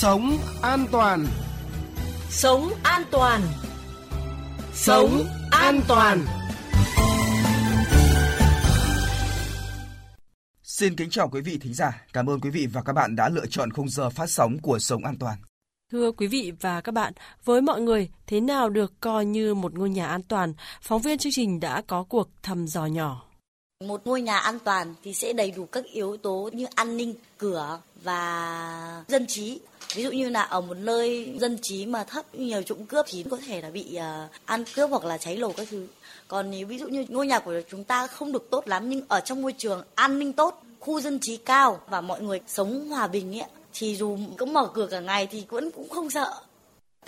Sống an toàn. Sống an toàn. Sống an toàn. Xin kính chào quý vị thính giả. Cảm ơn quý vị và các bạn đã lựa chọn khung giờ phát sóng của Sống an toàn. Thưa quý vị và các bạn, với mọi người, thế nào được coi như một ngôi nhà an toàn? Phóng viên chương trình đã có cuộc thăm dò nhỏ. Một ngôi nhà an toàn thì sẽ đầy đủ các yếu tố như an ninh, cửa và dân trí. Ví dụ như là ở một nơi dân trí mà thấp nhiều trộm cướp thì có thể là bị uh, ăn cướp hoặc là cháy lổ các thứ. Còn nếu ví dụ như ngôi nhà của chúng ta không được tốt lắm nhưng ở trong môi trường an ninh tốt, khu dân trí cao và mọi người sống hòa bình ấy thì dù có mở cửa cả ngày thì vẫn cũng không sợ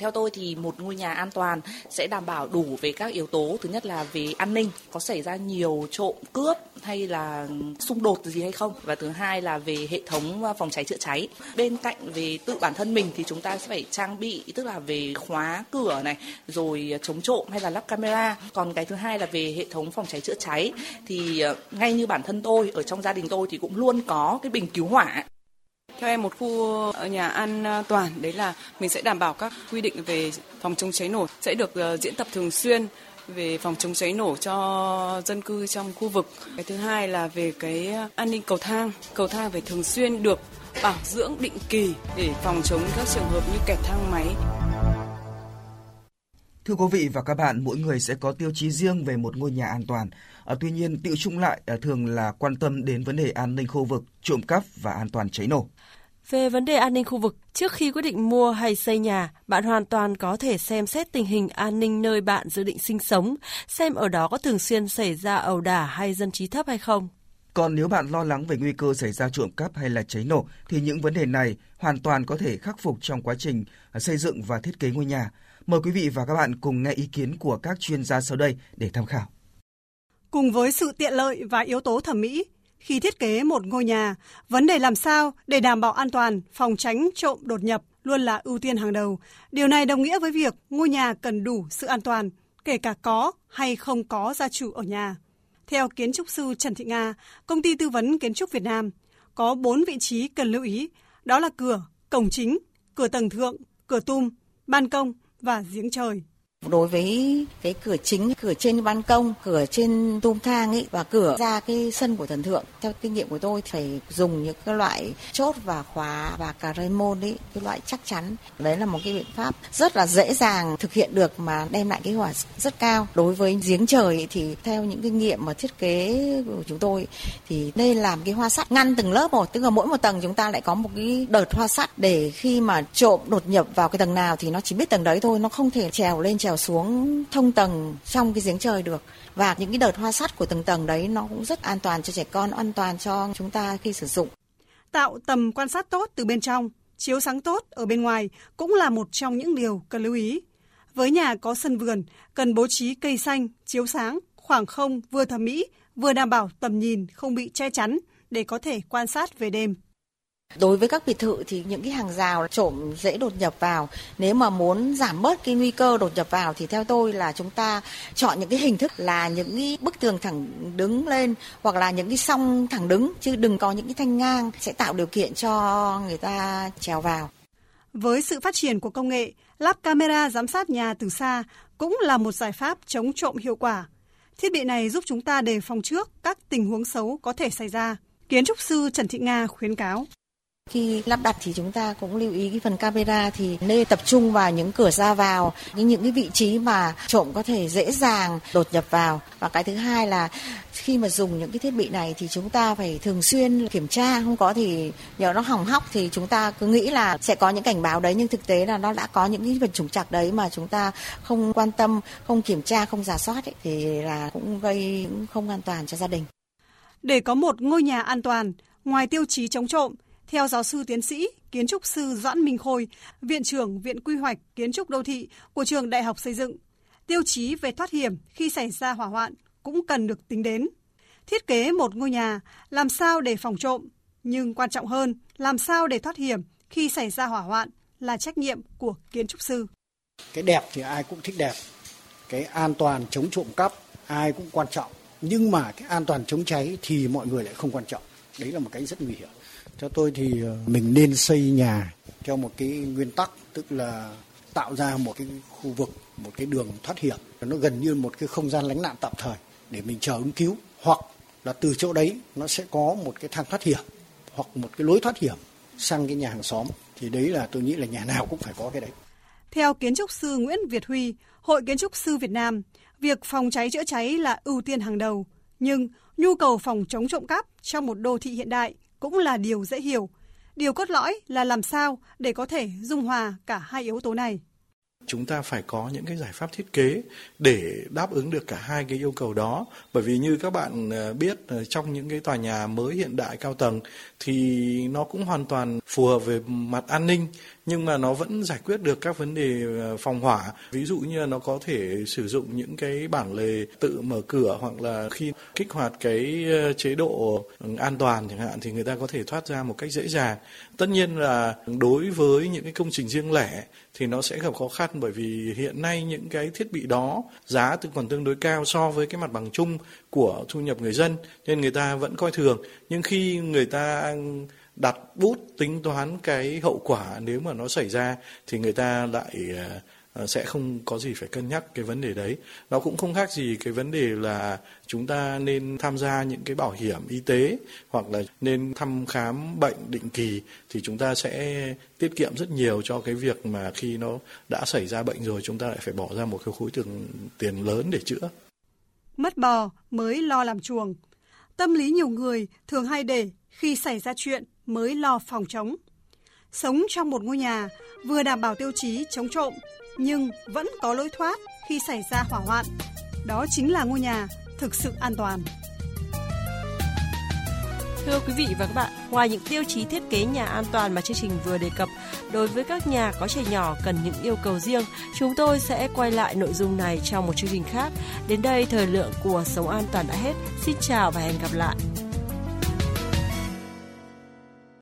theo tôi thì một ngôi nhà an toàn sẽ đảm bảo đủ về các yếu tố. Thứ nhất là về an ninh, có xảy ra nhiều trộm cướp hay là xung đột gì hay không. Và thứ hai là về hệ thống à, phòng cháy chữa cháy. Bên cạnh về tự bản thân mình thì chúng ta sẽ phải trang bị tức là về khóa cửa này, rồi à, chống trộm hay là lắp camera. Còn cái thứ hai là về hệ thống phòng cháy chữa cháy thì à, ngay như bản thân tôi ở trong gia đình tôi thì cũng luôn có cái bình cứu hỏa theo em, một khu nhà an toàn, đấy là mình sẽ đảm bảo các quy định về phòng chống cháy nổ sẽ được ờ, diễn tập thường xuyên về phòng chống cháy nổ cho dân cư trong khu vực. Cái thứ hai là về cái an ninh cầu thang. Cầu thang phải thường xuyên được bảo dưỡng định kỳ để phòng chống các trường hợp như kẹt thang máy. Thưa quý vị và các bạn, mỗi người sẽ có tiêu chí riêng về một ngôi nhà an toàn. À, tuy nhiên, tự chung lại à, thường là quan tâm đến vấn đề an ninh khu vực, trộm cắp và an toàn cháy nổ. Về vấn đề an ninh khu vực, trước khi quyết định mua hay xây nhà, bạn hoàn toàn có thể xem xét tình hình an ninh nơi bạn dự định sinh sống, xem ở đó có thường xuyên xảy ra ẩu đả hay dân trí thấp hay không. Còn nếu bạn lo lắng về nguy cơ xảy ra trộm cắp hay là cháy nổ thì những vấn đề này hoàn toàn có thể khắc phục trong quá trình à, xây dựng và thiết kế ngôi nhà. Mời quý vị và các bạn cùng nghe ý kiến của các chuyên gia sau đây để tham khảo. Cùng với sự tiện lợi và yếu tố thẩm mỹ, khi thiết kế một ngôi nhà, vấn đề làm sao để đảm bảo an toàn, phòng tránh trộm đột nhập luôn là ưu tiên hàng đầu. Điều này đồng nghĩa với việc ngôi nhà cần đủ sự an toàn, kể cả có hay không có gia chủ ở nhà. Theo kiến trúc sư Trần Thị Nga, công ty tư vấn kiến trúc Việt Nam, có 4 vị trí cần lưu ý, đó là cửa, cổng chính, cửa tầng thượng, cửa tum, ban công và giếng trời. Đối với cái cửa chính, cửa trên ban công, cửa trên tum thang ấy và cửa ra cái sân của thần thượng, theo kinh nghiệm của tôi phải dùng những cái loại chốt và khóa và cả rây môn ấy, cái loại chắc chắn. Đấy là một cái biện pháp rất là dễ dàng thực hiện được mà đem lại cái quả rất cao. Đối với giếng trời ấy, thì theo những kinh nghiệm mà thiết kế của chúng tôi thì nên làm cái hoa sắt ngăn từng lớp một, tức là mỗi một tầng chúng ta lại có một cái đợt hoa sắt để khi mà trộm đột nhập vào cái tầng nào thì nó chỉ biết tầng đấy thôi, nó không thể trèo lên trèo trèo xuống thông tầng trong cái giếng trời được và những cái đợt hoa sắt của từng tầng đấy nó cũng rất an toàn cho trẻ con, an toàn cho chúng ta khi sử dụng. Tạo tầm quan sát tốt từ bên trong, chiếu sáng tốt ở bên ngoài cũng là một trong những điều cần lưu ý. Với nhà có sân vườn, cần bố trí cây xanh, chiếu sáng, khoảng không vừa thẩm mỹ, vừa đảm bảo tầm nhìn không bị che chắn để có thể quan sát về đêm. Đối với các biệt thự thì những cái hàng rào trộm dễ đột nhập vào. Nếu mà muốn giảm bớt cái nguy cơ đột nhập vào thì theo tôi là chúng ta chọn những cái hình thức là những cái bức tường thẳng đứng lên hoặc là những cái song thẳng đứng chứ đừng có những cái thanh ngang sẽ tạo điều kiện cho người ta trèo vào. Với sự phát triển của công nghệ, lắp camera giám sát nhà từ xa cũng là một giải pháp chống trộm hiệu quả. Thiết bị này giúp chúng ta đề phòng trước các tình huống xấu có thể xảy ra. Kiến trúc sư Trần Thị Nga khuyến cáo. Khi lắp đặt thì chúng ta cũng lưu ý cái phần camera thì nên tập trung vào những cửa ra vào, những cái vị trí mà trộm có thể dễ dàng đột nhập vào. Và cái thứ hai là khi mà dùng những cái thiết bị này thì chúng ta phải thường xuyên kiểm tra, không có thì nhờ nó hỏng hóc thì chúng ta cứ nghĩ là sẽ có những cảnh báo đấy nhưng thực tế là nó đã có những cái vật trục trặc đấy mà chúng ta không quan tâm, không kiểm tra, không giả soát ấy, thì là cũng gây không an toàn cho gia đình. Để có một ngôi nhà an toàn, ngoài tiêu chí chống trộm theo giáo sư tiến sĩ, kiến trúc sư Doãn Minh Khôi, Viện trưởng Viện Quy hoạch Kiến trúc Đô thị của Trường Đại học Xây dựng, tiêu chí về thoát hiểm khi xảy ra hỏa hoạn cũng cần được tính đến. Thiết kế một ngôi nhà làm sao để phòng trộm, nhưng quan trọng hơn, làm sao để thoát hiểm khi xảy ra hỏa hoạn là trách nhiệm của kiến trúc sư. Cái đẹp thì ai cũng thích đẹp, cái an toàn chống trộm cắp ai cũng quan trọng, nhưng mà cái an toàn chống cháy thì mọi người lại không quan trọng đấy là một cái rất nguy hiểm. Cho tôi thì ờ, mình nên xây nhà theo một cái nguyên tắc tức là tạo ra một cái khu vực một cái đường thoát hiểm. Nó gần như một cái không gian lánh nạn tạm thời để mình chờ ứng cứu. Hoặc là từ chỗ đấy nó sẽ có một cái thang thoát hiểm hoặc một cái lối thoát hiểm sang cái nhà hàng xóm. Thì đấy là tôi nghĩ là nhà nào cũng phải có cái đấy. Theo kiến trúc sư Nguyễn Việt Huy, Hội Kiến trúc sư Việt Nam, việc phòng cháy chữa cháy là ưu tiên hàng đầu, nhưng nhu cầu phòng chống trộm cắp trong một đô thị hiện đại cũng là điều dễ hiểu. Điều cốt lõi là làm sao để có thể dung hòa cả hai yếu tố này chúng ta phải có những cái giải pháp thiết kế để đáp ứng được cả hai cái yêu cầu đó. Bởi vì như các bạn ờ, biết ờ, trong những cái tòa nhà mới hiện đại cao tầng thì nó cũng hoàn toàn phù hợp về mặt an ninh, nhưng mà nó vẫn giải quyết được các vấn đề ờ, phòng hỏa. Ví dụ như là nó có thể sử dụng những cái bảng lề tự mở cửa hoặc là khi kích hoạt cái chế độ an toàn chẳng hạn thì người ta có thể thoát ra một cách dễ dàng. Tất nhiên là đối với những cái công trình riêng lẻ thì nó sẽ gặp khó khăn bởi vì hiện nay những cái thiết bị đó giá từ còn tương đối cao so với cái mặt bằng chung của thu nhập người dân, nên người ta vẫn coi thường. Nhưng khi người ta đặt bút tính toán cái hậu quả nếu mà nó xảy ra thì người ta lại à, Ờ, sẽ không có gì phải cân nhắc cái vấn đề đấy. Nó cũng không khác gì cái vấn đề là chúng ta nên tham gia những cái bảo hiểm y tế hoặc là nên thăm khám bệnh định kỳ thì chúng ta sẽ tiết kiệm rất nhiều cho cái việc mà khi nó đã xảy ra bệnh rồi chúng ta lại phải bỏ ra một cái khối tiền tiền lớn để chữa. Mất bò mới lo làm chuồng. Tâm lý nhiều người thường hay để khi xảy ra chuyện mới lo phòng chống sống trong một ngôi nhà vừa đảm bảo tiêu chí chống trộm nhưng vẫn có lối thoát khi xảy ra hỏa hoạn. Đó chính là ngôi nhà thực sự an toàn. Thưa quý vị và các bạn, ngoài những tiêu chí thiết kế nhà an toàn mà chương trình vừa đề cập, đối với các nhà có trẻ nhỏ cần những yêu cầu riêng, chúng tôi sẽ quay lại nội dung này trong một chương trình khác. Đến đây thời lượng của Sống an toàn đã hết. Xin chào và hẹn gặp lại.